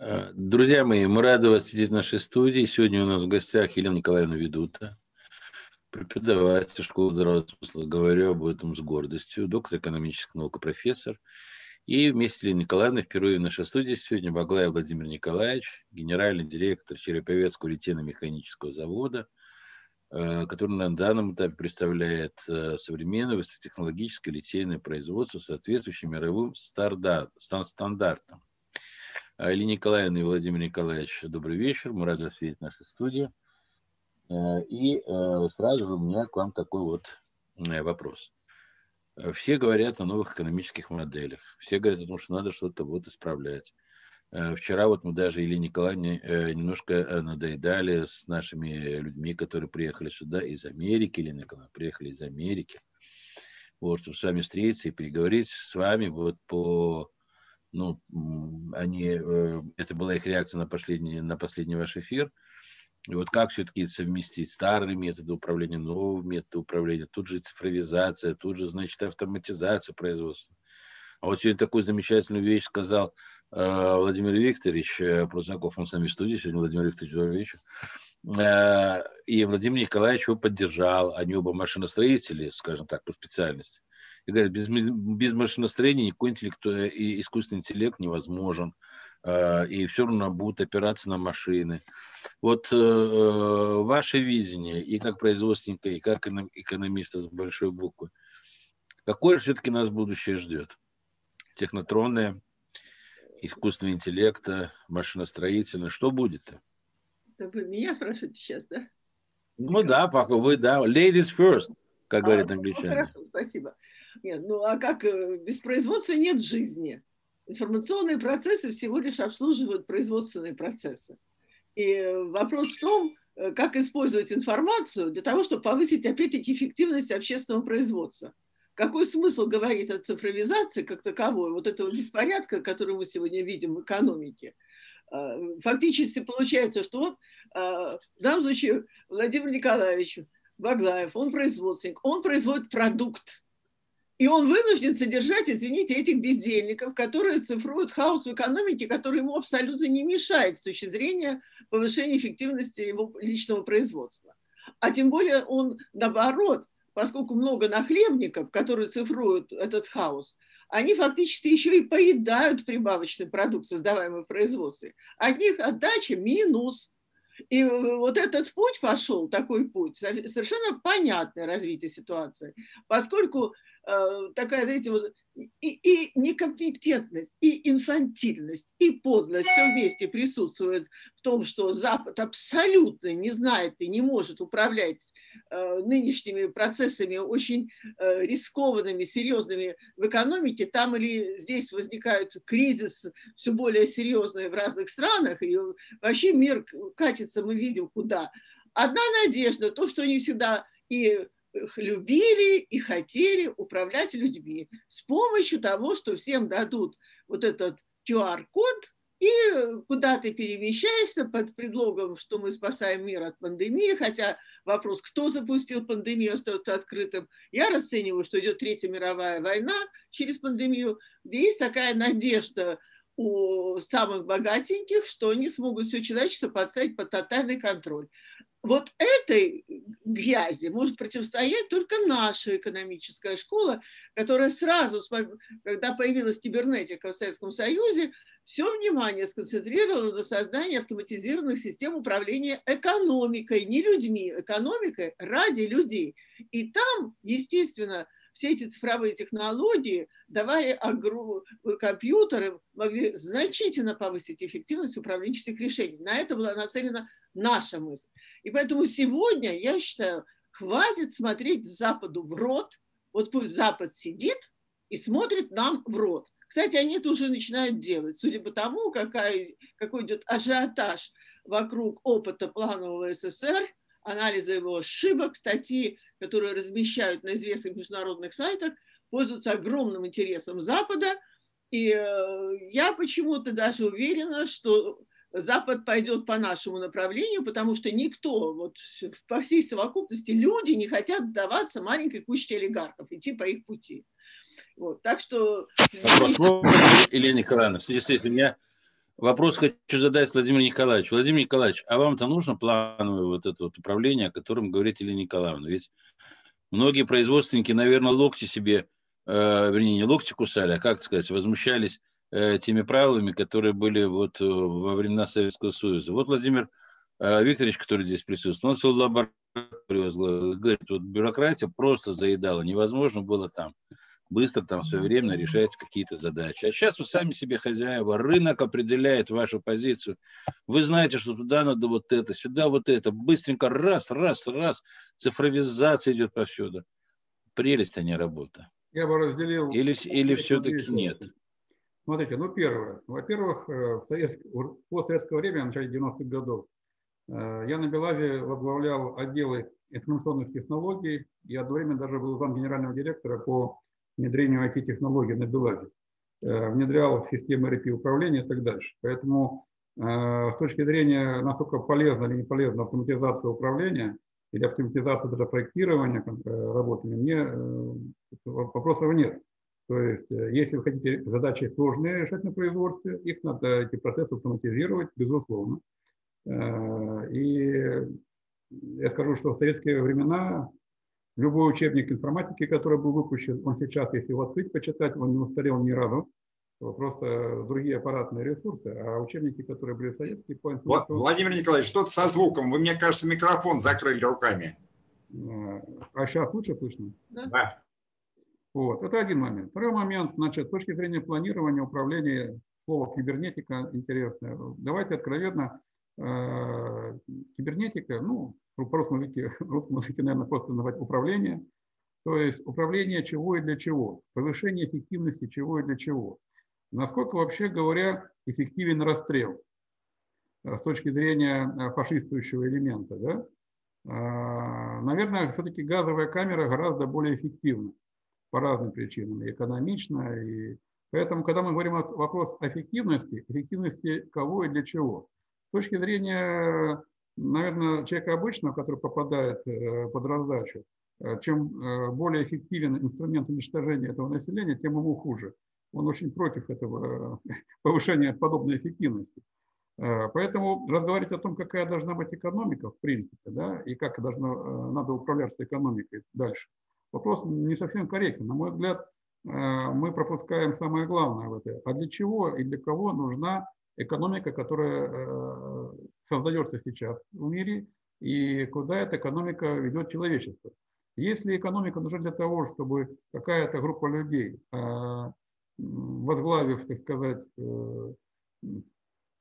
Э, друзья мои, мы рады вас видеть в нашей студии. Сегодня у нас в гостях Елена Николаевна Ведута, преподаватель школы здравого смысла. Говорю об этом с гордостью. Доктор экономических наук профессор. И вместе с Еленой Николаевной впервые в нашей студии сегодня Баглаев Владимир Николаевич, генеральный директор Череповецкого литейно-механического завода, э, который на данном этапе представляет э, современное высокотехнологическое литейное производство, соответствующее мировым стандартам. Али Николаевна и Владимир Николаевич, добрый вечер. Мы рады вас видеть в нашей студии. Э, и э, сразу же у меня к вам такой вот э, вопрос. Все говорят о новых экономических моделях. Все говорят о том, что надо что-то вот исправлять. Вчера вот мы даже Илье Николаевне немножко надоедали с нашими людьми, которые приехали сюда из Америки, или Николаевна, приехали из Америки, вот, чтобы с вами встретиться и переговорить с вами вот по ну, они, э, это была их реакция на последний, на последний ваш эфир. И вот как все-таки совместить старые методы управления, новые методы управления, тут же цифровизация, тут же, значит, автоматизация производства. А вот сегодня такую замечательную вещь сказал э, Владимир Викторович э, Прусаков, он с нами в студии, сегодня Владимир Викторович, добрый. Э, и Владимир Николаевич его поддержал, они оба машиностроители, скажем так, по специальности. И говорят, без, без машиностроения никакой интеллекту, э, и искусственный интеллект невозможен. Э, и все равно будут опираться на машины. Вот э, ваше видение, и как производственника, и как экономиста с большой буквы, какое все-таки нас будущее ждет? Технотронное, искусственного интеллекта, машиностроительное. Что будет-то? Вы меня спрашиваете сейчас, да? Ну да, пока вы, да. Ladies first, как а, говорят ну, англичане. Хорошо, спасибо. Нет, ну а как э, без производства нет жизни? Информационные процессы всего лишь обслуживают производственные процессы. И вопрос в том, э, как использовать информацию для того, чтобы повысить, опять-таки, эффективность общественного производства. Какой смысл говорить о цифровизации как таковой, вот этого беспорядка, который мы сегодня видим в экономике? Фактически получается, что вот в данном случае Владимир Николаевич Баглаев, он производственник, он производит продукт, и он вынужден содержать, извините, этих бездельников, которые цифруют хаос в экономике, который ему абсолютно не мешает с точки зрения повышения эффективности его личного производства. А тем более он, наоборот, поскольку много нахлебников, которые цифруют этот хаос, они фактически еще и поедают прибавочный продукт, создаваемый в производстве. От них отдача минус. И вот этот путь пошел, такой путь, совершенно понятное развитие ситуации, поскольку Э, такая, знаете, вот и, и некомпетентность, и инфантильность, и подлость все вместе присутствует в том, что Запад абсолютно не знает и не может управлять э, нынешними процессами очень э, рискованными, серьезными в экономике. Там или здесь возникают кризис все более серьезные в разных странах, и вообще мир катится, мы видим, куда. Одна надежда, то, что они всегда и любили и хотели управлять людьми с помощью того, что всем дадут вот этот QR-код, и куда ты перемещаешься под предлогом, что мы спасаем мир от пандемии, хотя вопрос, кто запустил пандемию, остается открытым. Я расцениваю, что идет Третья мировая война через пандемию, где есть такая надежда у самых богатеньких, что они смогут все человечество подставить под тотальный контроль вот этой грязи может противостоять только наша экономическая школа, которая сразу, когда появилась кибернетика в Советском Союзе, все внимание сконцентрировала на создании автоматизированных систем управления экономикой, не людьми, экономикой ради людей. И там, естественно, все эти цифровые технологии давали агру... компьютеры, могли значительно повысить эффективность управленческих решений. На это была нацелена наша мысль. И поэтому сегодня, я считаю, хватит смотреть Западу в рот. Вот пусть Запад сидит и смотрит нам в рот. Кстати, они это уже начинают делать, судя по тому, какая, какой идет ажиотаж вокруг опыта планового СССР, анализа его ошибок, статьи, которые размещают на известных международных сайтах, пользуются огромным интересом Запада. И э, я почему-то даже уверена, что Запад пойдет по нашему направлению, потому что никто, вот по всей совокупности, люди не хотят сдаваться маленькой кучке олигархов, идти по их пути. Вот, так что... Вопрос, Елена Николаевна, в связи с этим я вопрос хочу задать Владимиру Николаевичу. Владимир Николаевич, а вам-то нужно плановое вот это вот управление, о котором говорит Елена Николаевна? Ведь многие производственники, наверное, локти себе, э, вернее, не локти кусали, а, как сказать, возмущались теми правилами, которые были вот э, во времена Советского Союза. Вот Владимир э, Викторович, который здесь присутствует, он целую лабораторию возглавил, говорит, вот бюрократия просто заедала, невозможно было там быстро там своевременно решать какие-то задачи. А сейчас вы сами себе хозяева, рынок определяет вашу позицию. Вы знаете, что туда надо вот это, сюда вот это, быстренько раз, раз, раз, цифровизация идет повсюду. Прелесть, а не работа. Я бы разделил... Или, или все-таки нет? Смотрите, ну первое. Во-первых, э, в советское время, в начале 90-х годов, э, я на Белазе возглавлял отделы информационных технологий и одновременно даже был зам генерального директора по внедрению IT-технологий на Белазе, э, внедрял системы RP управления и так дальше. Поэтому с точки зрения, насколько полезна или не полезна автоматизация управления или оптимизация даже проектирования работами, мне вопросов нет. То есть, если вы хотите задачи сложные решать на производстве, их надо, эти процессы автоматизировать, безусловно. И я скажу, что в советские времена Любой учебник информатики, который был выпущен, он сейчас, если его открыть, почитать, он не устарел ни разу. Просто другие аппаратные ресурсы, а учебники, которые были советские, по информации... Владимир Николаевич, что-то со звуком. Вы, мне кажется, микрофон закрыли руками. А сейчас лучше слышно? Да. Вот, это один момент. Второй момент, значит, с точки зрения планирования, управления, слово кибернетика интересное. Давайте откровенно, э, кибернетика, ну, по русскому языке, русском языке, наверное, просто назвать управление. То есть управление чего и для чего, повышение эффективности чего и для чего. Насколько, вообще говоря, эффективен расстрел э, с точки зрения э, фашистующего элемента. Да? А, наверное, все-таки газовая камера гораздо более эффективна по разным причинам, и экономично. И... Поэтому, когда мы говорим о вопрос эффективности, эффективности кого и для чего, с точки зрения наверное, человек обычного, который попадает э, под раздачу, э, чем э, более эффективен инструмент уничтожения этого населения, тем ему хуже. Он очень против этого повышения подобной эффективности. Поэтому разговаривать о том, какая должна быть экономика, в принципе, да, и как должно, надо управляться экономикой дальше, вопрос не совсем корректен. На мой взгляд, мы пропускаем самое главное в этом. А для чего и для кого нужна экономика, которая э, создается сейчас в мире, и куда эта экономика ведет человечество. Если экономика нужна для того, чтобы какая-то группа людей, э, возглавив, так сказать, э,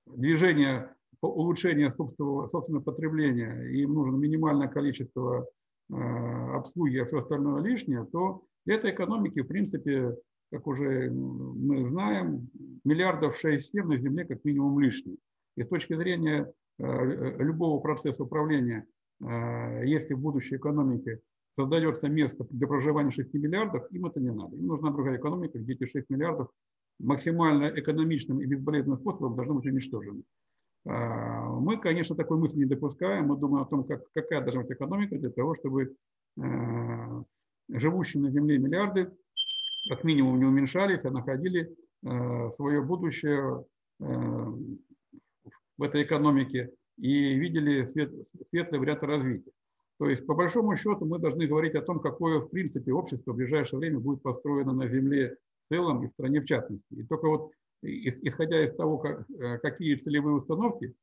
движение по улучшению собственного, собственного потребления, им нужно минимальное количество обслуги, а все остальное лишнее, то этой экономики, в принципе, как уже мы знаем, миллиардов 6-7 на Земле как минимум лишних. И с точки зрения э, любого процесса управления, э, если в будущей экономике создается место для проживания 6 миллиардов, им это не надо. Им нужна другая экономика, где эти 6 миллиардов максимально экономичным и безболезненным способом должны быть уничтожены. А, мы, конечно, такой мысли не допускаем. Мы думаем о том, как, какая должна быть экономика для того, чтобы э, живущие на Земле миллиарды как минимум не уменьшались, а находили э, свое будущее э, в этой экономике и видели свет, светлый вариант развития. То есть, по большому счету, мы должны говорить о том, какое, в принципе, общество в ближайшее время будет построено на Земле в целом и в стране в частности. И только вот исходя из того, как, э, какие целевые установки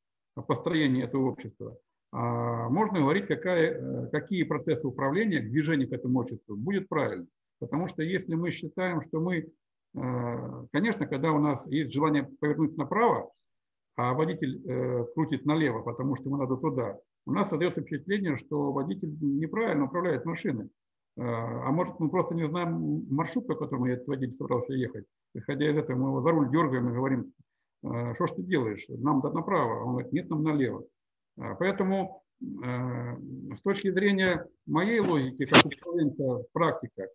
построения этого общества, а, можно говорить, какая, какие процессы управления, движения к этому обществу будет правильно. Потому что если мы считаем, что мы, э, конечно, когда у нас есть желание повернуть направо, а водитель э, крутит налево, потому что ему надо туда, у нас создается впечатление, что водитель неправильно управляет машиной. Э, а может, мы просто не знаем маршрут, по которому этот водитель собрался ехать. Исходя из этого, мы его за руль дергаем и говорим, что ж ты делаешь, нам направо. Он говорит, нет, нам налево. Поэтому с точки зрения моей логики, как управленца практика,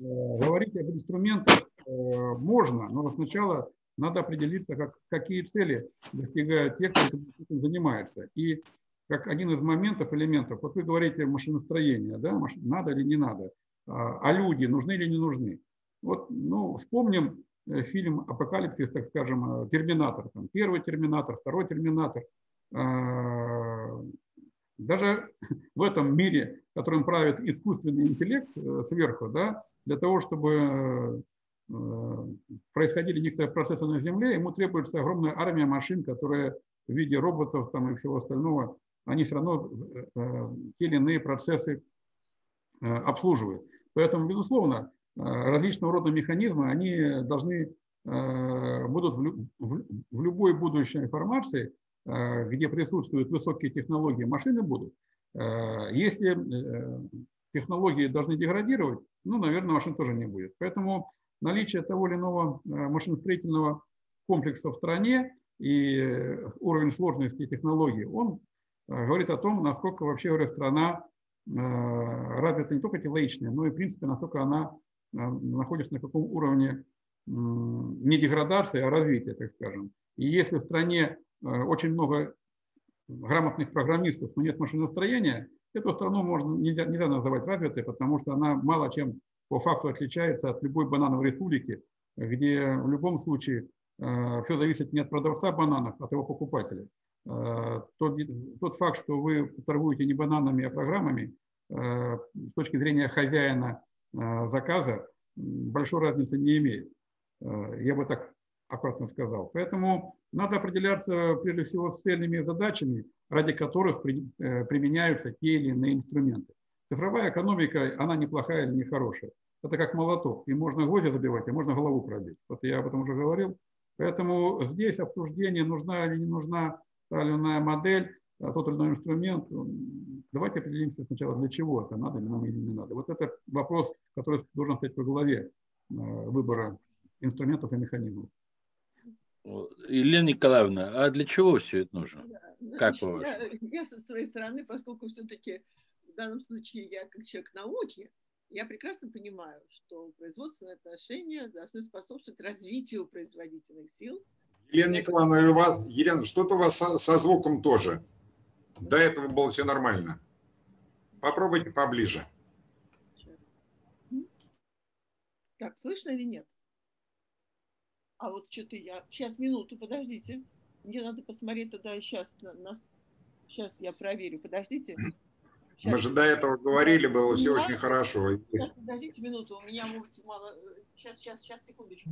Э, говорить об инструментах э, можно, но сначала надо определиться, как, какие цели достигают те, кто этим занимается. И как один из моментов, элементов, вот вы говорите машиностроение, да, надо или не надо, а, а люди нужны или не нужны. Вот, ну, вспомним э, фильм «Апокалипсис», так скажем, «Терминатор». Там, первый «Терминатор», второй «Терминатор». Даже в этом мире, которым правит искусственный интеллект сверху, да, для того, чтобы происходили некоторые процессы на Земле, ему требуется огромная армия машин, которые в виде роботов там, и всего остального, они все равно те или иные процессы обслуживают. Поэтому, безусловно, э, различного рода механизмы, они должны э, будут в любой будущей информации, э, где присутствуют высокие технологии, машины будут. Если технологии должны деградировать, ну, наверное, машин тоже не будет. Поэтому наличие того или иного машиностроительного комплекса в стране и уровень сложности технологий, он говорит о том, насколько вообще говоря, страна Э, развита не только технологичная, но и, в принципе, насколько она э, находится на каком уровне не деградации, а развития, так скажем. И если в стране э, очень много грамотных программистов, но нет машиностроения, эту страну можно, нельзя, нельзя называть развитой, потому что она мало чем по факту отличается от любой банановой республики, где в любом случае все зависит не от продавца бананов, а от его покупателя. Э, тот, тот факт, что вы торгуете не бананами, а программами, э, с точки зрения хозяина э, заказа, большой разницы не имеет. Я бы так аккуратно сказал. Поэтому надо определяться прежде всего с цельными задачами, ради которых применяются те или иные инструменты. Цифровая экономика, она неплохая или не хорошая. Это как молоток. И можно гвозди забивать, а можно голову пробить. Вот я об этом уже говорил. Поэтому здесь обсуждение, нужна или не нужна та или иная модель, а тот или иной инструмент. Давайте определимся сначала, для чего это надо нам или не надо. Вот это вопрос, который должен стоять во главе э, выбора инструментов и механизмов. Елена Николаевна, а для чего все это нужно? Как значит, я, я со своей стороны, поскольку все-таки в данном случае я как человек науки, я прекрасно понимаю, что производственные отношения должны способствовать развитию производительных сил, Елена Николаевна, у вас, Елена, что-то у вас со, со звуком тоже. До этого было все нормально. Попробуйте поближе. Так, слышно или нет? А вот что-то я... Сейчас, минуту, подождите. Мне надо посмотреть тогда сейчас. На, на... Сейчас я проверю. Подождите. Сейчас. Мы же до этого говорили, было все очень хорошо. Сейчас, подождите минуту. У меня может мало... Сейчас, сейчас, сейчас, секундочку.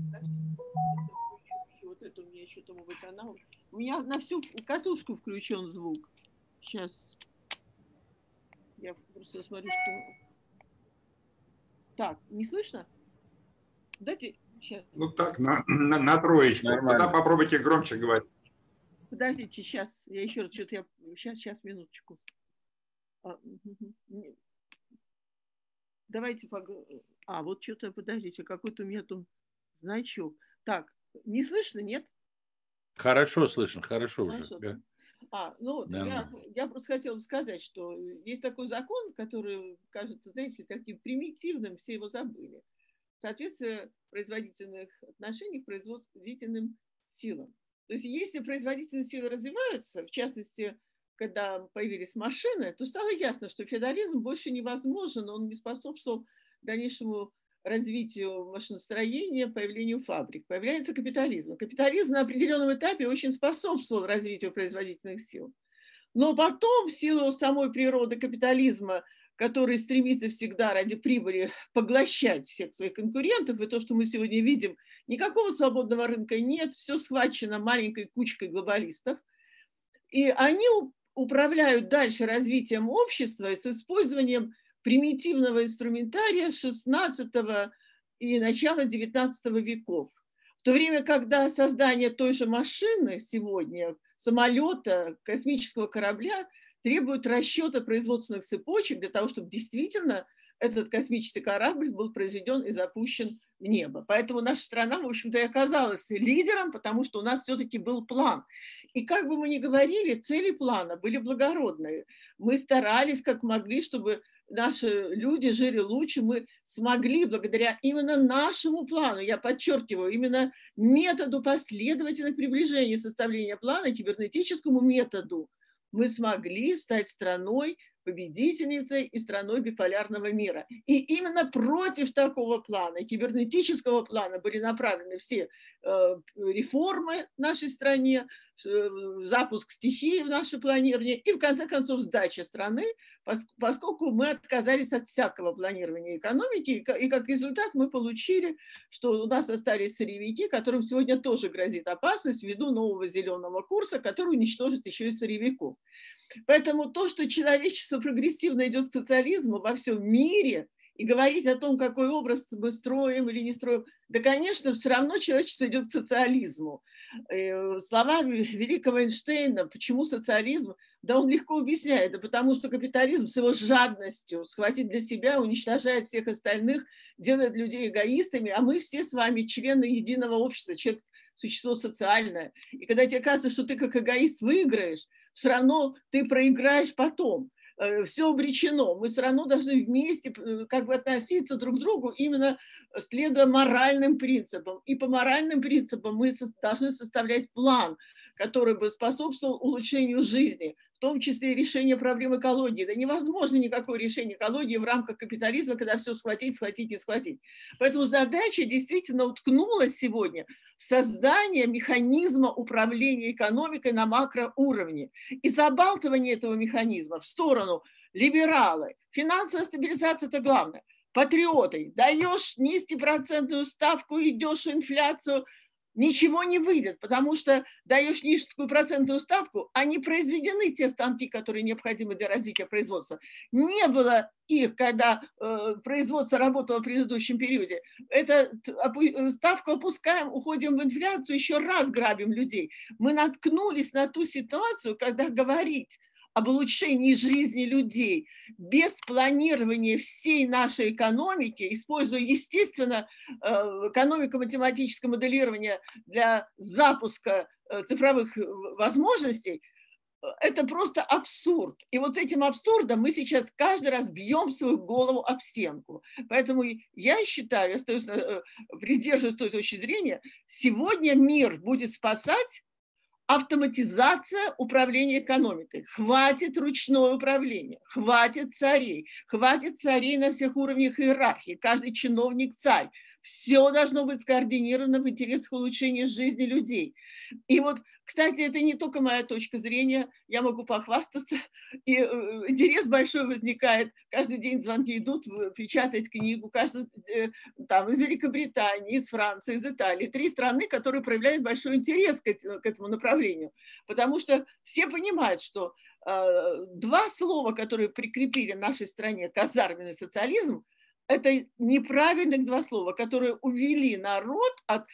Вот это у меня что-то может быть она. У меня на всю катушку включен звук. Сейчас. Я просто смотрю, что... Так, не слышно? Дайте сейчас. Ну так, на, на, на троечку. Нормально. Тогда попробуйте громче говорить. Подождите, сейчас. Я еще раз что-то я... Сейчас, сейчас, минуточку. А, Давайте. А, вот что-то, подождите, какой-то у меня тут значок. Так, не слышно, нет? Хорошо слышно, хорошо, хорошо. уже. А, ну, да. я, я просто хотела сказать, что есть такой закон, который кажется, знаете, таким примитивным, все его забыли. Соответствие производительных отношений к производительным силам. То есть если производительные силы развиваются, в частности, когда появились машины, то стало ясно, что феодализм больше невозможен, он не способствовал дальнейшему развитию машиностроения, появлению фабрик. Появляется капитализм. Капитализм на определенном этапе очень способствовал развитию производительных сил. Но потом, в силу самой природы капитализма, который стремится всегда ради прибыли поглощать всех своих конкурентов, и то, что мы сегодня видим, никакого свободного рынка нет, все схвачено маленькой кучкой глобалистов, и они управляют дальше развитием общества с использованием примитивного инструментария XVI и начала XIX веков. В то время, когда создание той же машины сегодня, самолета, космического корабля, требует расчета производственных цепочек для того, чтобы действительно этот космический корабль был произведен и запущен небо. Поэтому наша страна, в общем-то, и оказалась лидером, потому что у нас все-таки был план. И как бы мы ни говорили, цели плана были благородные. Мы старались как могли, чтобы наши люди жили лучше, мы смогли благодаря именно нашему плану, я подчеркиваю, именно методу последовательных приближений составления плана, кибернетическому методу, мы смогли стать страной, победительницей и страной биполярного мира. И именно против такого плана, кибернетического плана, были направлены все э, реформы в нашей стране, э, запуск стихии в наше планирование и, в конце концов, сдача страны, поскольку мы отказались от всякого планирования экономики, и как результат мы получили, что у нас остались сырьевики, которым сегодня тоже грозит опасность ввиду нового зеленого курса, который уничтожит еще и сырьевиков. Поэтому то, что человечество прогрессивно идет к социализму во всем мире, и говорить о том, какой образ мы строим или не строим, да, конечно, все равно человечество идет к социализму. Э, слова великого Эйнштейна, почему социализм, да он легко объясняет, да потому что капитализм с его жадностью схватить для себя, уничтожает всех остальных, делает людей эгоистами, а мы все с вами члены единого общества, человек существо социальное. И когда тебе кажется, что ты как эгоист выиграешь, все равно ты проиграешь потом. Э, все обречено. Мы все равно должны вместе э, как бы относиться друг к другу, именно следуя моральным принципам. И по моральным принципам мы должны составлять план, который бы способствовал улучшению жизни, в том числе и решение проблем экологии. Да невозможно никакое решение экологии в рамках капитализма, когда все схватить, схватить и схватить. Поэтому задача действительно уткнулась сегодня в создание механизма управления экономикой на макроуровне и забалтывание этого механизма в сторону либералы. Финансовая стабилизация – это главное. Патриоты. Даешь низкопроцентную ставку, идешь инфляцию – ничего не выйдет, потому что даешь низкую процентную ставку, а не произведены те станки, которые необходимы для развития производства. Не было их, когда э, производство работало в предыдущем периоде. Это опу- ставку опускаем, уходим в инфляцию, еще раз грабим людей. Мы наткнулись на ту ситуацию, когда говорить об улучшении жизни людей без планирования всей нашей экономики, используя, естественно, э, экономико-математическое моделирование для запуска э, цифровых э, возможностей, это просто абсурд. И вот этим абсурдом мы сейчас каждый раз бьем свою голову об стенку. Поэтому я считаю, остаюсь, придерживаюсь той точки зрения, сегодня мир будет спасать автоматизация управления экономикой. Хватит ручное управление, хватит царей, хватит царей на всех уровнях иерархии, каждый чиновник царь. Все должно быть скоординировано в интересах улучшения жизни людей. И вот, кстати, это не только моя точка зрения, я могу похвастаться. И э, интерес большой возникает. Каждый день звонки идут, печатать книгу. Каждый, э, там, из Великобритании, из Франции, из Италии. Три страны, которые проявляют большой интерес к этому направлению. Потому что все понимают, что э, два слова, которые прикрепили нашей стране казарменный социализм – это неправильных два слова, которые увели народ, от,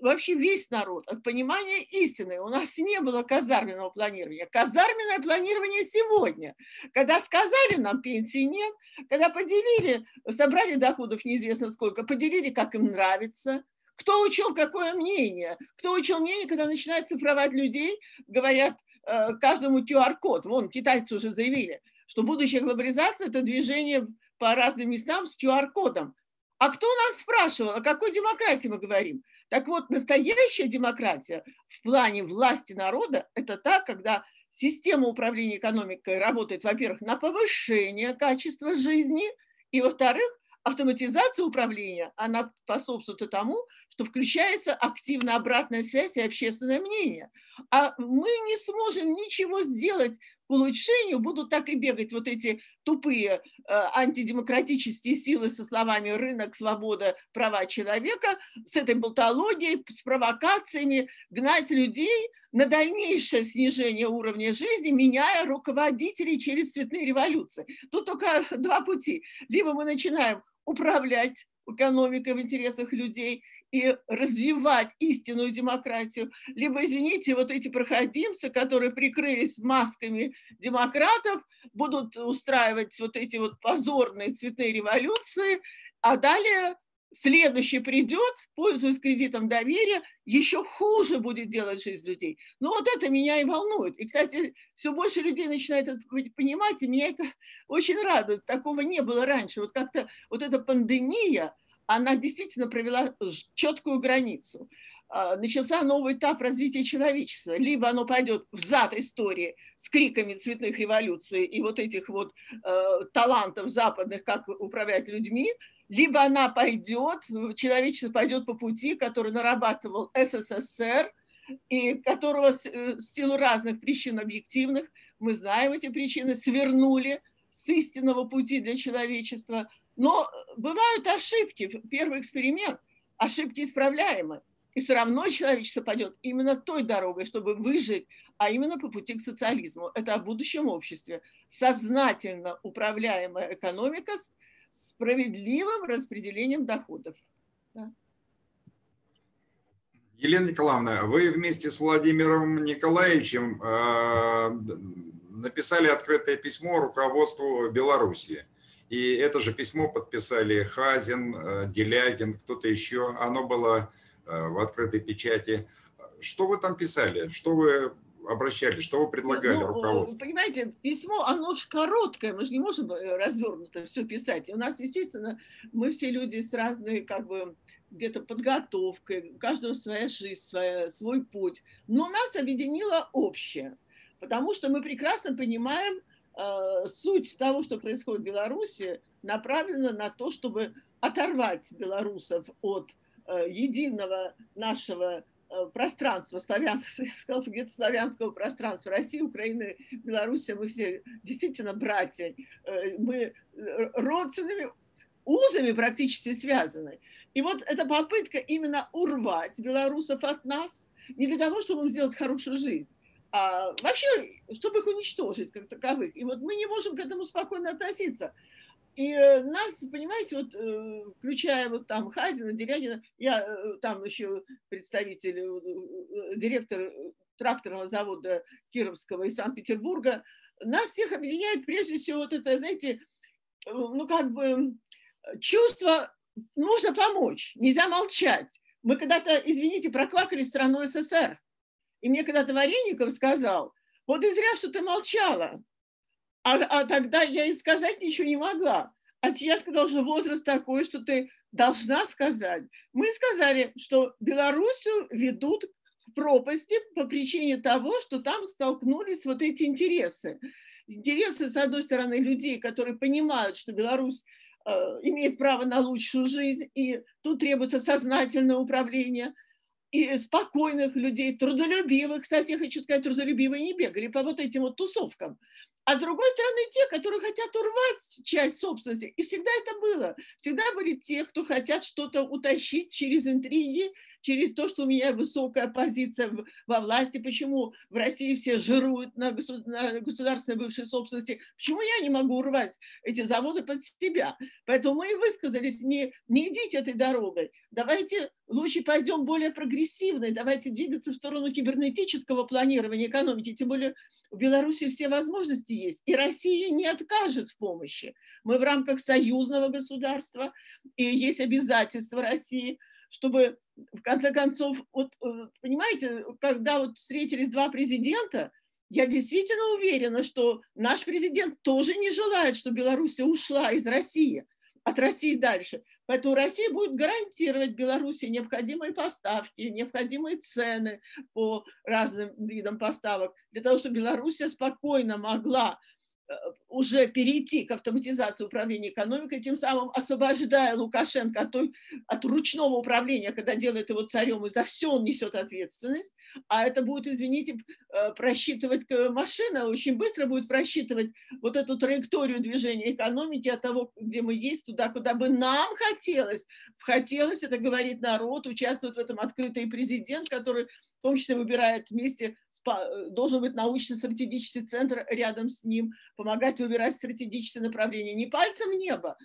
вообще весь народ, от понимания истины. У нас не было казарменного планирования. Казарменное планирование сегодня. Когда сказали нам пенсии нет, когда поделили, собрали доходов неизвестно сколько, поделили, как им нравится, кто учил какое мнение? Кто учил мнение, когда начинают цифровать людей, говорят э, каждому QR-код. Вон, китайцы уже заявили, что будущая глобализация – это движение по разным местам с QR-кодом. А кто нас спрашивал, о какой демократии мы говорим? Так вот, настоящая демократия в плане власти народа – это та, когда система управления экономикой работает, во-первых, на повышение качества жизни, и, во-вторых, автоматизация управления, она способствует тому, что включается активно обратная связь и общественное мнение. А мы не сможем ничего сделать улучшению будут так и бегать вот эти тупые э, антидемократические силы со словами «рынок, свобода, права человека», с этой болтологией, с провокациями, гнать людей на дальнейшее снижение уровня жизни, меняя руководителей через цветные революции. Тут только два пути. Либо мы начинаем управлять экономикой в интересах людей, и развивать истинную демократию, либо, извините, вот эти проходимцы, которые прикрылись масками демократов, будут устраивать вот эти вот позорные цветные революции, а далее следующий придет, пользуясь кредитом доверия, еще хуже будет делать жизнь людей. Ну вот это меня и волнует. И, кстати, все больше людей начинает это понимать, и меня это очень радует. Такого не было раньше. Вот как-то вот эта пандемия – она действительно провела четкую границу. а, начался новый этап развития человечества. Либо оно пойдет в зад истории с криками цветных революций и вот этих вот э, талантов западных, как управлять людьми, либо она пойдет, человечество пойдет по пути, который нарабатывал СССР, и которого э, в силу разных причин объективных, мы знаем эти причины, свернули с истинного пути для человечества. Но бывают ошибки. Первый эксперимент, ошибки исправляемы. И все равно человечество пойдет именно той дорогой, чтобы выжить, а именно по пути к социализму. Это о будущем обществе. Сознательно управляемая экономика с справедливым распределением доходов. Да. Елена Николаевна, вы вместе с Владимиром Николаевичем э, написали открытое письмо руководству Беларуси. И это же письмо подписали Хазин, э, Делягин, кто-то еще. Оно было Э, в открытой печати. Что вы там писали? Что вы обращались? Что вы предлагали ну, руководству? Понимаете, письмо, оно же короткое, мы же не можем э, развернуто все писать. И у нас, естественно, мы все люди с разной, как бы, где-то подготовкой, у каждого своя жизнь, своя, свой путь. Но нас объединило общее, потому что мы прекрасно понимаем э, суть того, что происходит в Беларуси, направлена на то, чтобы оторвать белорусов от Э, единого нашего э, пространства славянского, я сказала, где-то славянского пространства России, Украины, Беларуси, мы все действительно братья, э, мы родственными узами практически связаны. И вот эта попытка именно урвать белорусов от нас, не для того, чтобы им сделать хорошую жизнь, а вообще, чтобы их уничтожить как таковых. И вот мы не можем к этому спокойно относиться. И э, нас, понимаете, вот э, включая вот там Хазина, Делянина, я э, там еще представитель, директор тракторного завода Кировского из Санкт-Петербурга, нас всех объединяет прежде всего вот это, знаете, ну как бы чувство, нужно помочь, нельзя молчать. Мы когда-то, извините, проквакали страну СССР. И мне когда-то Вареников сказал, вот и зря, что ты молчала. А, а тогда я и сказать ничего не могла. А сейчас, когда уже возраст такой, что ты должна сказать. Мы сказали, что Белоруссию ведут к пропасти по причине того, что там столкнулись вот эти интересы. Интересы, с одной стороны, людей, которые понимают, что Беларусь э, имеет право на лучшую жизнь, и тут требуется сознательное управление, и спокойных людей, трудолюбивых. Кстати, я хочу сказать, трудолюбивые не бегали по вот этим вот тусовкам. А с другой стороны, те, которые хотят урвать часть собственности. И всегда это было. Всегда были те, кто хотят что-то утащить через интриги, через то, что у меня высокая позиция во власти, почему в России все жируют на, государственной бывшей собственности, почему я не могу урвать эти заводы под себя. Поэтому мы и высказались, не, не идите этой дорогой, давайте лучше пойдем более прогрессивной, давайте двигаться в сторону кибернетического планирования экономики, тем более в Беларуси все возможности есть, и Россия не откажет в помощи. Мы в рамках союзного государства, и есть обязательства России – чтобы в конце концов, вот, э, понимаете, когда вот встретились два президента, я действительно уверена, что наш президент тоже не желает, чтобы Беларусь ушла из России, от России дальше. Поэтому Россия будет гарантировать Беларуси необходимые поставки, необходимые цены по разным видам поставок, для того, чтобы Беларусь спокойно могла уже перейти к автоматизации управления экономикой, тем самым освобождая Лукашенко от, той, от ручного управления, когда делает его царем, и за все он несет ответственность, а это будет, извините, э, просчитывать машина, очень быстро будет просчитывать вот эту траекторию движения экономики от того, где мы есть, туда, куда бы нам хотелось. Хотелось, это говорит народ, участвует в этом открытый президент, который том числе выбирает вместе, э, должен быть научно-стратегический центр рядом с ним, помогать выбирать стратегические направления, не пальцем в небо.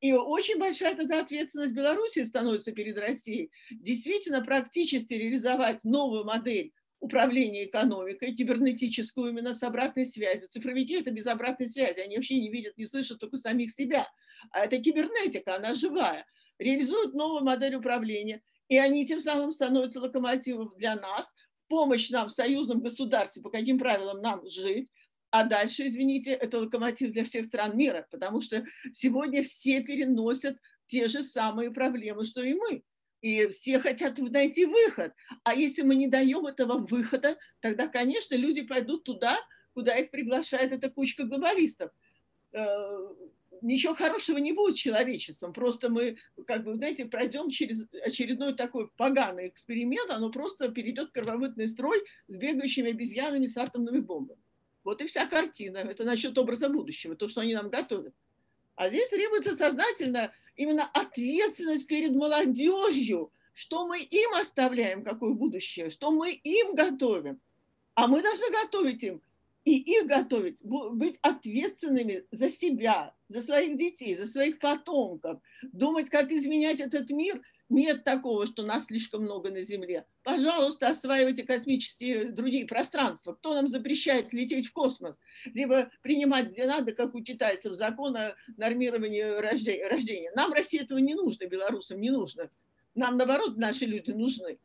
И очень большая тогда ответственность Беларуси становится перед Россией. Действительно, практически реализовать новую модель управления экономикой, кибернетическую именно с обратной связью. Цифровики – это без обратной связи, они вообще не видят, не слышат только самих себя. А это кибернетика, она живая. Реализуют новую модель управления – и они тем самым становятся локомотивом для нас, помощь нам в союзном государстве, по каким правилам нам жить, а дальше, извините, это локомотив для всех стран мира, потому что сегодня все переносят те же самые проблемы, что и мы. И все хотят найти выход. А если мы не даем этого выхода, тогда, конечно, люди пойдут туда, куда их приглашает эта кучка глобалистов. Ничего хорошего не будет человечеством. Просто мы, как бы, знаете, пройдем через очередной такой поганый эксперимент, оно просто перейдет в первобытный строй с бегающими обезьянами с атомными бомбами. Вот и вся картина. Это насчет образа будущего, то, что они нам готовят. А здесь требуется сознательно именно ответственность перед молодежью, что мы им оставляем, какое будущее, что мы им готовим. А мы должны готовить им и их готовить, быть ответственными за себя, за своих детей, за своих потомков, думать, как изменять этот мир. Нет такого, что нас слишком много на Земле. Пожалуйста, осваивайте космические другие пространства. Кто нам запрещает лететь в космос? Либо принимать, где надо, как у китайцев, закон о нормировании рождения. Нам России этого не нужно, белорусам не нужно. Нам, наоборот, наши люди нужны.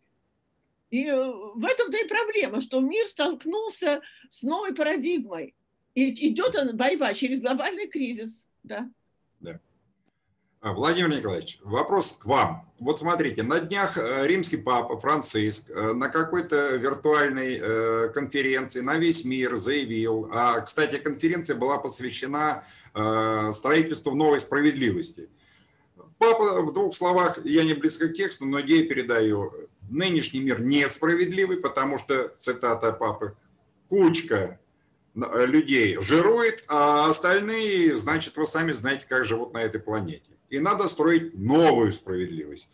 И э, в этом-то и проблема, что мир столкнулся с новой парадигмой. И идет борьба через глобальный кризис. Да. да. А, Владимир Николаевич, вопрос к вам. Вот смотрите, на днях э, римский папа Франциск э, на какой-то виртуальной конференции на весь мир заявил, а, кстати, конференция была посвящена строительству новой справедливости. Папа в двух словах, я не близко к тексту, но идею передаю, нынешний мир несправедливый, потому что, цитата папы, кучка э, людей жирует, а остальные, значит, вы сами знаете, как живут на этой планете. И надо строить новую справедливость.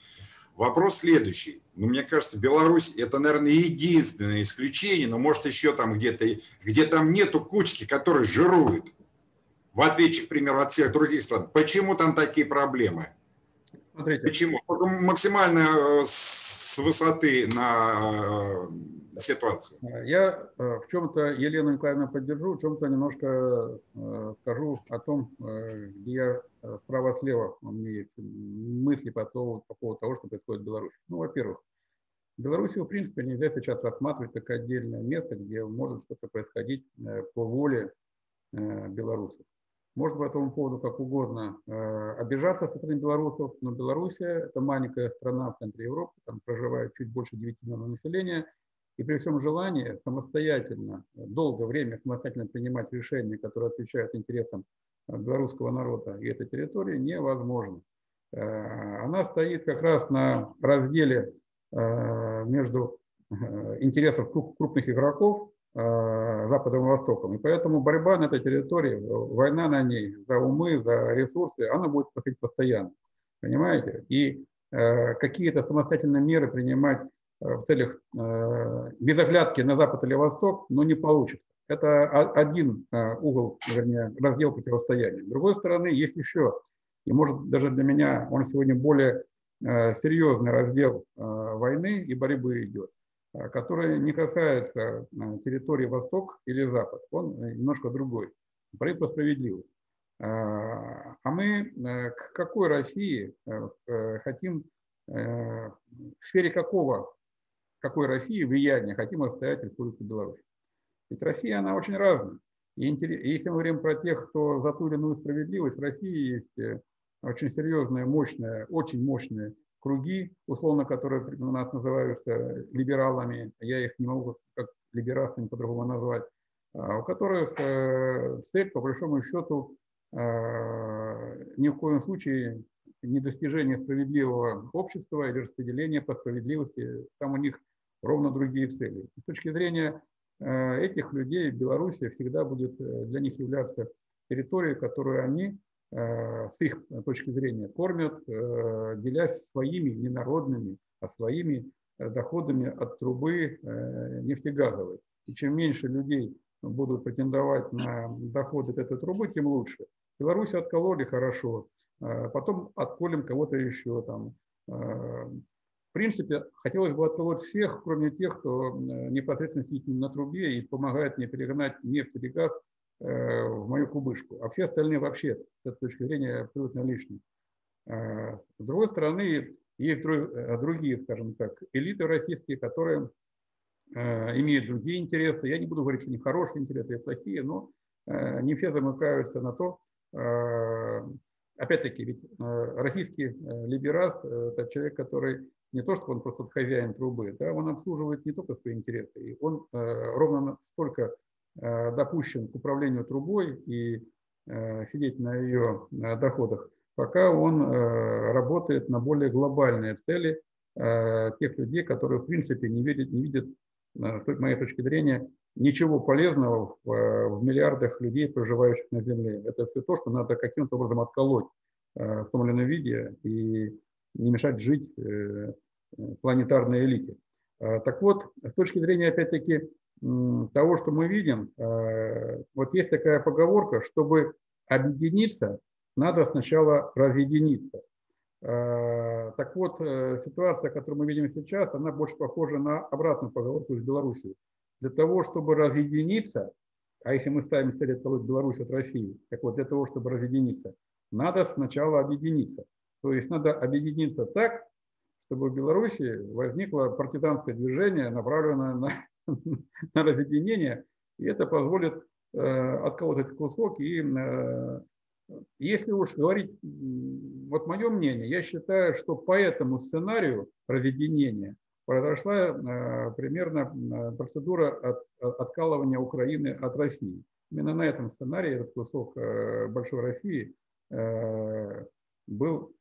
Вопрос следующий. Ну, мне кажется, Беларусь – это, наверное, единственное исключение, но может еще там где-то, где там нету кучки, которые жируют, в отличие, к примеру, от всех других стран. Почему там такие проблемы? Смотрите. Почему? Только максимально э, с высоты на э, ситуацию. Я э, в чем-то Елену Николаевну поддержу, в чем-то немножко скажу о том, где я справа-слева у мысли по поводу, по поводу того, что происходит в Беларуси. Ну, во-первых, Белоруссию, в принципе, нельзя сейчас рассматривать как отдельное место, где может что-то происходить по воле белорусов. Можно по этому поводу как угодно э, обижаться со стороны белорусов, но Белоруссия – это маленькая страна в центре Европы, там проживает чуть больше 9 миллионов населения, и при всем желании самостоятельно, долгое время самостоятельно принимать решения, которые отвечают интересам э, белорусского народа и этой территории, невозможно. Э, она стоит как раз на разделе между интересов крупных игроков Э, Западом и Востоком. И поэтому борьба на этой территории, война на ней за умы, за ресурсы, она будет проходить постоянно. Понимаете? И э, какие-то самостоятельные меры принимать э, в целях э, без оглядки на Запад или Восток, но не получится. Это один э, угол, вернее, раздел противостояния. С другой стороны, есть еще, и может даже для меня он сегодня более э, серьезный раздел э, войны и борьбы идет. Э, который не касается э, территории Восток или Запад, он э, немножко другой. Проект по справедливости. А мы к какой России хотим, в сфере какого, какой России влияния хотим отстоять Республику Беларусь? Ведь Россия, она очень разная. И если мы говорим про тех, кто за ту или иную справедливость, в России есть очень серьезная, мощная, очень мощная круги, условно, которые у нас называются либералами, я их не могу как либерастами по-другому назвать, а, у которых э, цель, по большому счету, э, ни в коем случае не достижение справедливого общества или распределение по справедливости, там у них ровно другие цели. С точки зрения э, этих людей Беларусь всегда будет для них являться территорией, которую они с их точки зрения кормят, э, делясь своими не народными, а своими э, доходами от трубы нефтегазовой. И чем меньше людей будут претендовать на доходы от этой трубы, тем лучше. Беларусь откололи хорошо, потом отколем кого-то еще там. В принципе, хотелось бы отколоть всех, кроме тех, кто непосредственно сидит на трубе и помогает мне перегнать нефть или газ Э, в мою кубышку, а все остальные вообще с этой точки зрения абсолютно лишние. Э, с другой стороны, есть э, другие, скажем так, элиты российские, которые имеют другие интересы. Я не буду говорить, что они хорошие интересы или плохие, но не все замыкаются на то. Опять-таки, ведь российский либераст – это человек, который не то, что он просто хозяин трубы, да, он обслуживает не только свои интересы, и он э, ровно столько э, допущен к управлению трубой и э, сидеть на ее э, доходах, пока он э, работает на более глобальные цели э, тех людей, которые в принципе не видят, не видят э, с моей точки зрения, ничего полезного в, э, в миллиардах людей, проживающих на Земле. Это все то, что надо каким-то образом отколоть э, в том или ином виде и не мешать жить э, планетарной элите. Так вот, с точки зрения, опять-таки, того, что мы видим, вот есть такая поговорка, чтобы объединиться, надо сначала разъединиться. Так вот, ситуация, которую мы видим сейчас, она больше похожа на обратную поговорку из Беларуси для того, чтобы разъединиться, а если мы ставим цель отколоть Беларусь от России, так вот для того, чтобы разъединиться, надо сначала объединиться. То есть надо объединиться так, чтобы в Беларуси возникло партизанское движение, направленное на, на разъединение, и это позволит э, отколоть этот кусок. И э, если уж говорить, вот мое мнение, я считаю, что по этому сценарию разъединения – произошла э, примерно процедура от, откалывания Украины от России. Именно на этом сценарии этот кусок большой России был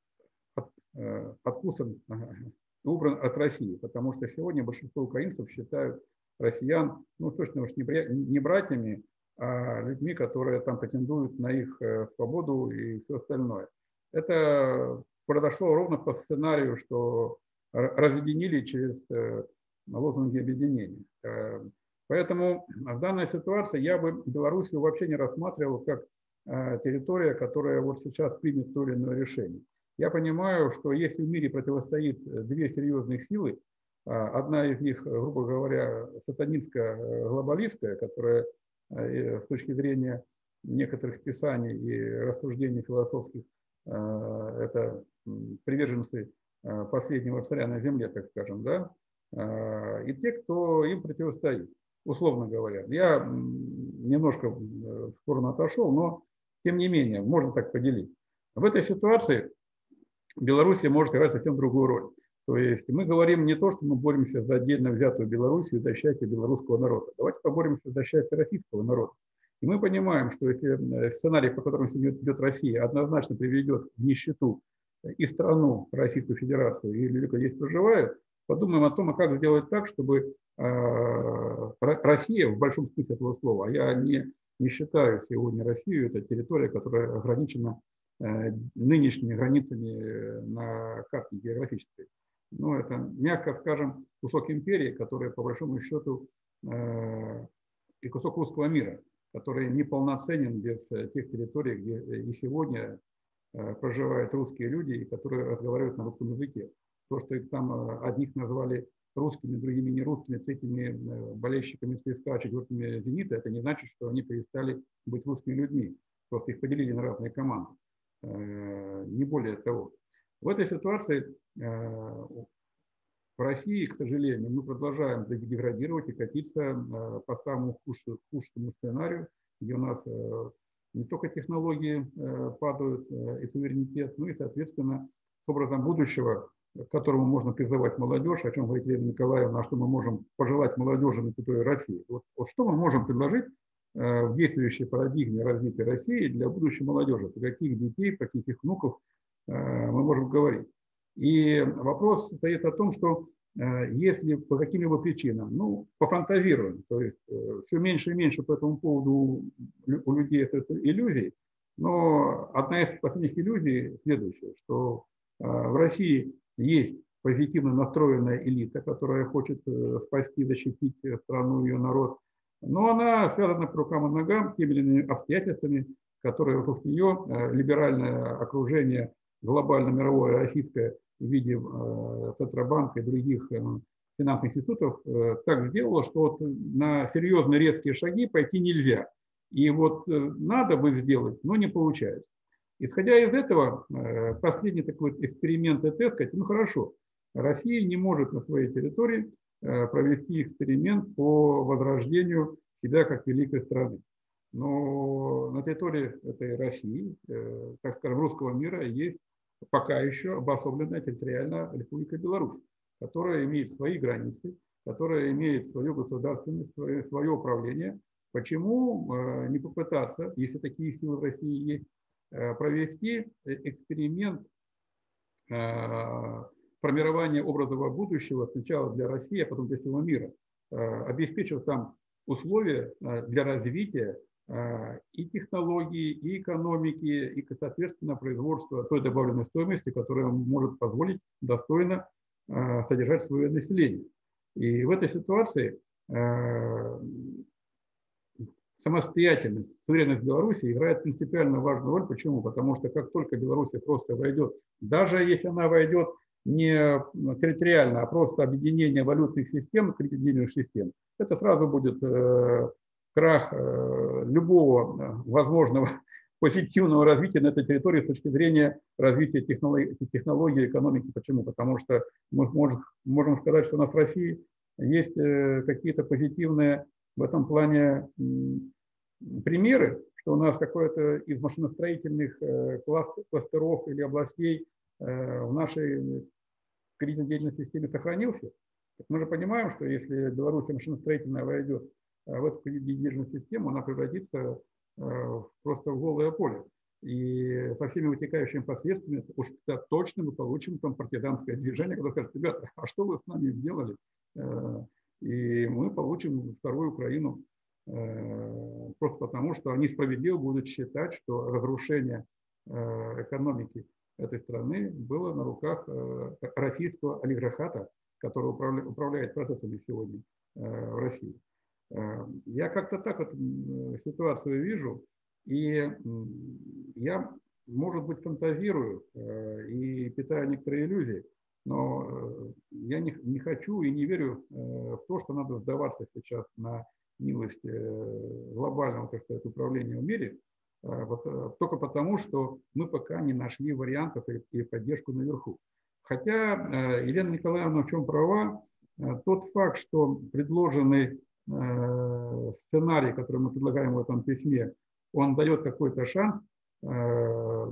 откусан, убран от России, потому что сегодня большинство украинцев считают россиян, ну точно уж не братьями, а людьми, которые там претендуют на их свободу и все остальное. Это произошло ровно по сценарию, что разъединили через э, лозунги объединения. Э, поэтому в данной ситуации я бы Белоруссию вообще не рассматривал как э, территория, которая вот сейчас примет то или иное решение. Я понимаю, что если в мире противостоит две серьезных силы, одна из них, грубо говоря, сатанинская, глобалистская, которая с точки зрения некоторых писаний и рассуждений философских, это приверженцы Э, последнего царя на земле, так скажем, да, э, и те, кто им противостоит, условно говоря. Я немножко в сторону отошел, но тем не менее, можно так поделить. В этой ситуации Белоруссия может играть совсем другую роль. То есть мы говорим не то, что мы боремся за отдельно взятую Белоруссию, за счастье белорусского народа. Давайте поборемся за счастье российского народа. И мы понимаем, что если сценарий, по которому идет Россия, однозначно приведет в нищету и страну Российскую Федерацию, и люди здесь проживают, подумаем о том, а как сделать так, чтобы э, Россия, в большом смысле этого слова, а я не, не считаю сегодня Россию, это территория, которая ограничена э, нынешними границами на карте географической. Ну, это, мягко скажем, кусок империи, который, по большому счету, э, и кусок русского мира, который неполноценен без тех территорий, где и сегодня Э, проживают русские люди, которые разговаривают на русском языке. То, что их там э, одних назвали русскими, другими не русскими, третьими э, болельщиками ЦСКА, четвертыми «Зенита», это не значит, что они перестали быть русскими людьми. Просто их поделили на разные команды. Не более того. В этой ситуации в России, к сожалению, мы продолжаем деградировать и катиться по самому худшему сценарию, где у нас не только технологии э, падают э, и суверенитет, но и, соответственно, с образом будущего, к которому можно призывать молодежь, о чем говорит Елена Николаевна, что мы можем пожелать молодежи на территории России. Вот, вот что мы можем предложить э, в действующей парадигме развития России для будущей молодежи, про каких детей, каких внуков мы можем говорить. И вопрос стоит о том, что Э, если по каким-либо причинам, ну, пофантазируем, то есть э, все меньше и меньше по этому поводу у людей это иллюзий, но одна из последних иллюзий следующая, что э, в России есть позитивно настроенная элита, которая хочет спасти, защитить страну, ее народ, но она связана по рукам и ногам теми или иными обстоятельствами, которые вокруг нее либеральное окружение глобально-мировое, российское – в виде э, Центробанка и других э, финансовых институтов э, так сделало, что вот на серьезные резкие шаги пойти нельзя. И вот надо бы сделать, но не получается. Исходя из этого, последний такой эксперимент тест, сказать, ну хорошо, Россия не может на своей территории провести эксперимент по возрождению себя как великой страны. Но на территории этой России, так скажем, русского мира есть пока еще обособленная территориально Республика Беларусь. которая имеет свои границы, которая имеет свою государственность, свое, свое управление. Почему э, не попытаться, если такие силы в России есть, э, провести эксперимент формирования образового будущего сначала для России, а потом для всего мира, обеспечив там условия для развития и технологии, и экономики, и, соответственно, производства той добавленной стоимости, которая может позволить достойно содержать свое население. И в этой ситуации э, самостоятельность, суверенность Беларуси играет принципиально важную роль. Почему? Потому что как только Беларусь просто войдет, даже если она войдет не территориально, а просто объединение валютных систем, кредитных систем, это сразу будет э, крах э, любого возможного позитивного развития на этой территории с точки зрения развития технологий, технологий экономики. Почему? Потому что мы можем, можем сказать, что у нас в России есть э, какие-то позитивные в этом плане примеры, что у нас какой-то из машиностроительных э, кластеров или областей э, в нашей кредитной деятельной системе сохранился. Мы же понимаем, что если Беларусь машиностроительная войдет в эту деятельную систему, она превратится Э, просто в голое поле. И со всеми вытекающими последствиями уж точно мы получим там партизанское движение, которое скажет, ребята, а что вы с нами сделали? Э, и мы получим вторую Украину э, просто потому, что они справедливо будут считать, что разрушение экономики этой страны было на руках российского олигархата, который управляет процессами сегодня в России. Э, я как-то так вот ситуацию вижу, и я, может быть, фантазирую э, и питаю некоторые иллюзии, но э, я не, не хочу и не верю в то, что надо сдаваться сейчас на милость глобального так сказать, управления в мире, вот, только потому, что мы пока не нашли вариантов и поддержку наверху. Хотя Елена Николаевна в чем права, тот факт, что предложенный Э, сценарий, который мы предлагаем в этом письме, он дает какой-то шанс, э,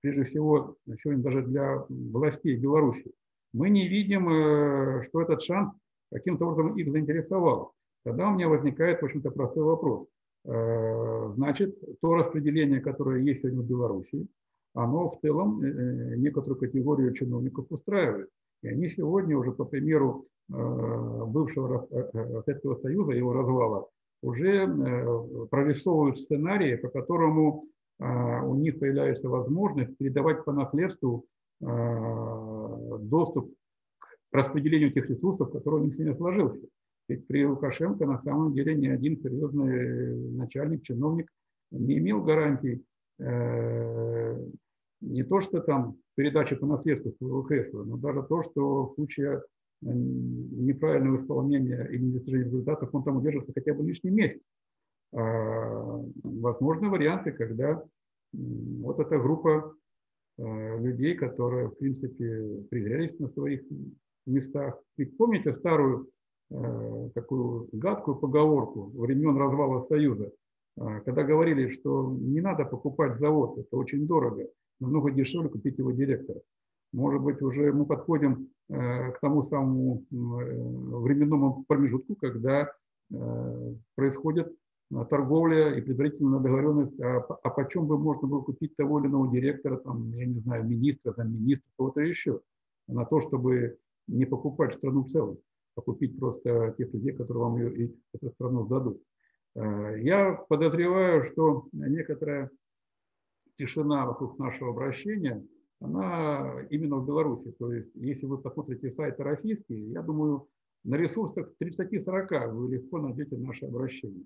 прежде всего, сегодня даже для властей Беларуси. Мы не видим, э, что этот шанс каким-то образом их заинтересовал. Тогда у меня возникает, в общем-то, простой вопрос. Значит, то распределение, которое есть сегодня в Беларуси, оно в целом некоторую категорию чиновников устраивает. И они сегодня уже, по примеру Э, бывшего э, э, Советского Союза, его развала, уже прорисовывают сценарии, по которому у них появляется возможность передавать по наследству доступ к распределению тех ресурсов, которые у них сегодня сложился. Ведь при Лукашенко на самом деле ни один серьезный начальник, чиновник не имел гарантий не то, что там передача по наследству своего кресла, но даже то, что в случае неправильного исполнения или недостижения результатов, он там удержится хотя бы лишний месяц. А, возможны варианты, когда вот эта группа а, людей, которые, в принципе, пригрелись на своих местах. Ведь помните старую а, такую гадкую поговорку времен развала Союза, когда говорили, что не надо покупать завод, это очень дорого, намного дешевле купить его директора. Может быть, уже мы подходим э, к тому самому э, временному промежутку, когда э, происходит торговля и предварительная договоренность, а, а почем бы можно было купить того или иного директора, там, я не знаю, министра, там, министра, кого-то еще, на то, чтобы не покупать страну в целом, а купить просто тех людей, которые вам ее, и эту страну сдадут. Я подозреваю, что некоторая тишина вокруг нашего обращения – она именно в Беларуси. То есть, если вы посмотрите сайты российские, я думаю, на ресурсах 30-40 вы легко найдете наше обращение.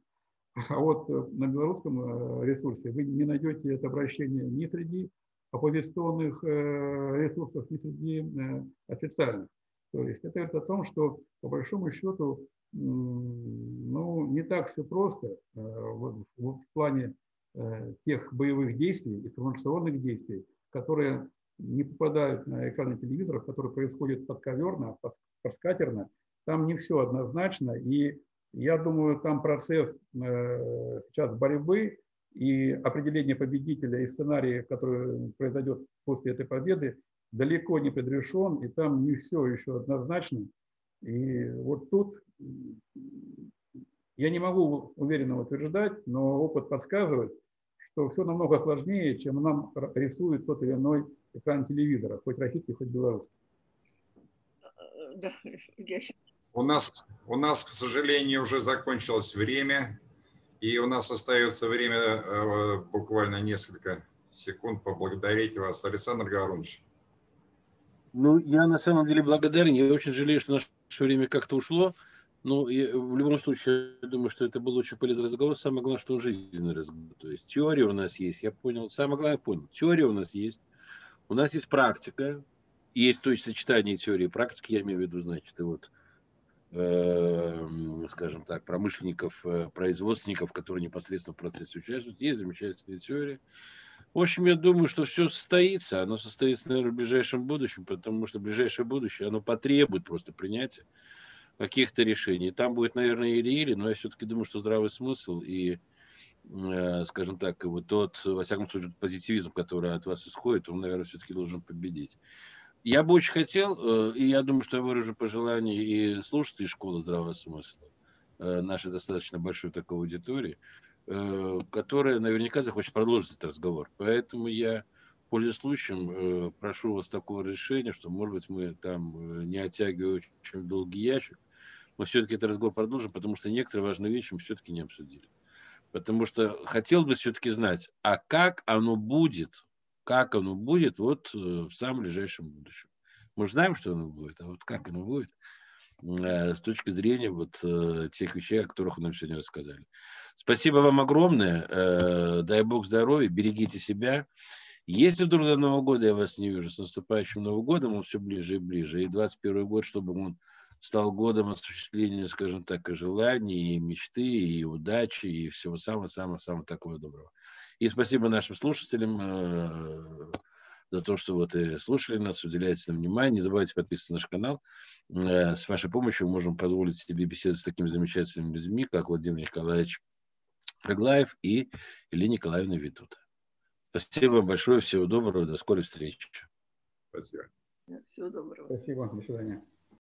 А вот э, на белорусском э, ресурсе вы не найдете это обращение ни среди оппозиционных э, ресурсов, ни среди официальных. То есть это говорит о том, что по большому счету ну, не так все просто в, в плане тех боевых действий, информационных действий, которые не попадают на экраны телевизоров, которые происходят подковерно, подскатерно. Там не все однозначно. И я думаю, там процесс э, сейчас борьбы и определение победителя и сценария, который произойдет после этой победы, далеко не предрешен, и там не все еще однозначно. И вот тут я не могу уверенно утверждать, но опыт подсказывает, что все намного сложнее, чем нам рисует тот или иной экран телевизора, хоть российский, хоть белорусский. Да, я... у, нас, у нас, к сожалению, уже закончилось время, и у нас остается время э, буквально несколько секунд поблагодарить вас, Александр Гарунович. Ну, я на самом деле благодарен. Я очень жалею, что наше время как-то ушло. Ну, я, в любом случае, я думаю, что это был очень полезный разговор. Самое главное, что он жизненный разговор. То есть теория у нас есть, я понял. Самое главное, понял. Теория у нас есть. У нас есть практика. Есть то есть сочетание теории и практики, я имею в виду, значит, и вот, э, скажем так, промышленников, э, производственников, которые непосредственно в процессе участвуют. Есть замечательная теория. В общем, я думаю, что все состоится. Оно состоится, наверное, в ближайшем будущем, потому что ближайшее будущее, оно потребует просто принятия каких-то решений. Там будет, наверное, или-или, но я все-таки думаю, что здравый смысл и, скажем так, вот тот, во всяком случае, позитивизм, который от вас исходит, он, наверное, все-таки должен победить. Я бы очень хотел, э, и я думаю, что я выражу пожелание и слушателей школы здравого смысла, э, нашей достаточно большой такой аудитории, которая наверняка захочет продолжить этот разговор. Поэтому я, пользуясь случаем, прошу вас такого решения, что, может быть, мы там не оттягиваем очень долгий ящик, мы все-таки этот разговор продолжим, потому что некоторые важные вещи мы все-таки не обсудили. Потому что хотелось бы все-таки знать, а как оно будет, как оно будет вот э, в самом ближайшем будущем. Мы же знаем, что оно будет, а вот как оно будет э, с точки зрения вот э, тех вещей, о которых вы нам сегодня рассказали. Спасибо вам огромное. Дай Бог здоровья, берегите себя. Если вдруг до Нового года я вас не вижу, с наступающим Новым годом он все ближе и ближе. И 21 год, чтобы он стал годом осуществления, скажем так, и желаний, и мечты, и удачи, и всего самого-самого-самого такого доброго. И спасибо нашим слушателям э, за то, что вот и слушали нас, уделяете нам внимание. Не забывайте подписываться на наш канал. Э, с вашей помощью мы можем позволить себе беседовать с такими замечательными людьми, как Владимир Николаевич Хаглаев и Илья Николаевна Витута. Спасибо вам большое, всего доброго, до скорой встречи. Спасибо. Всего доброго. Спасибо, до свидания.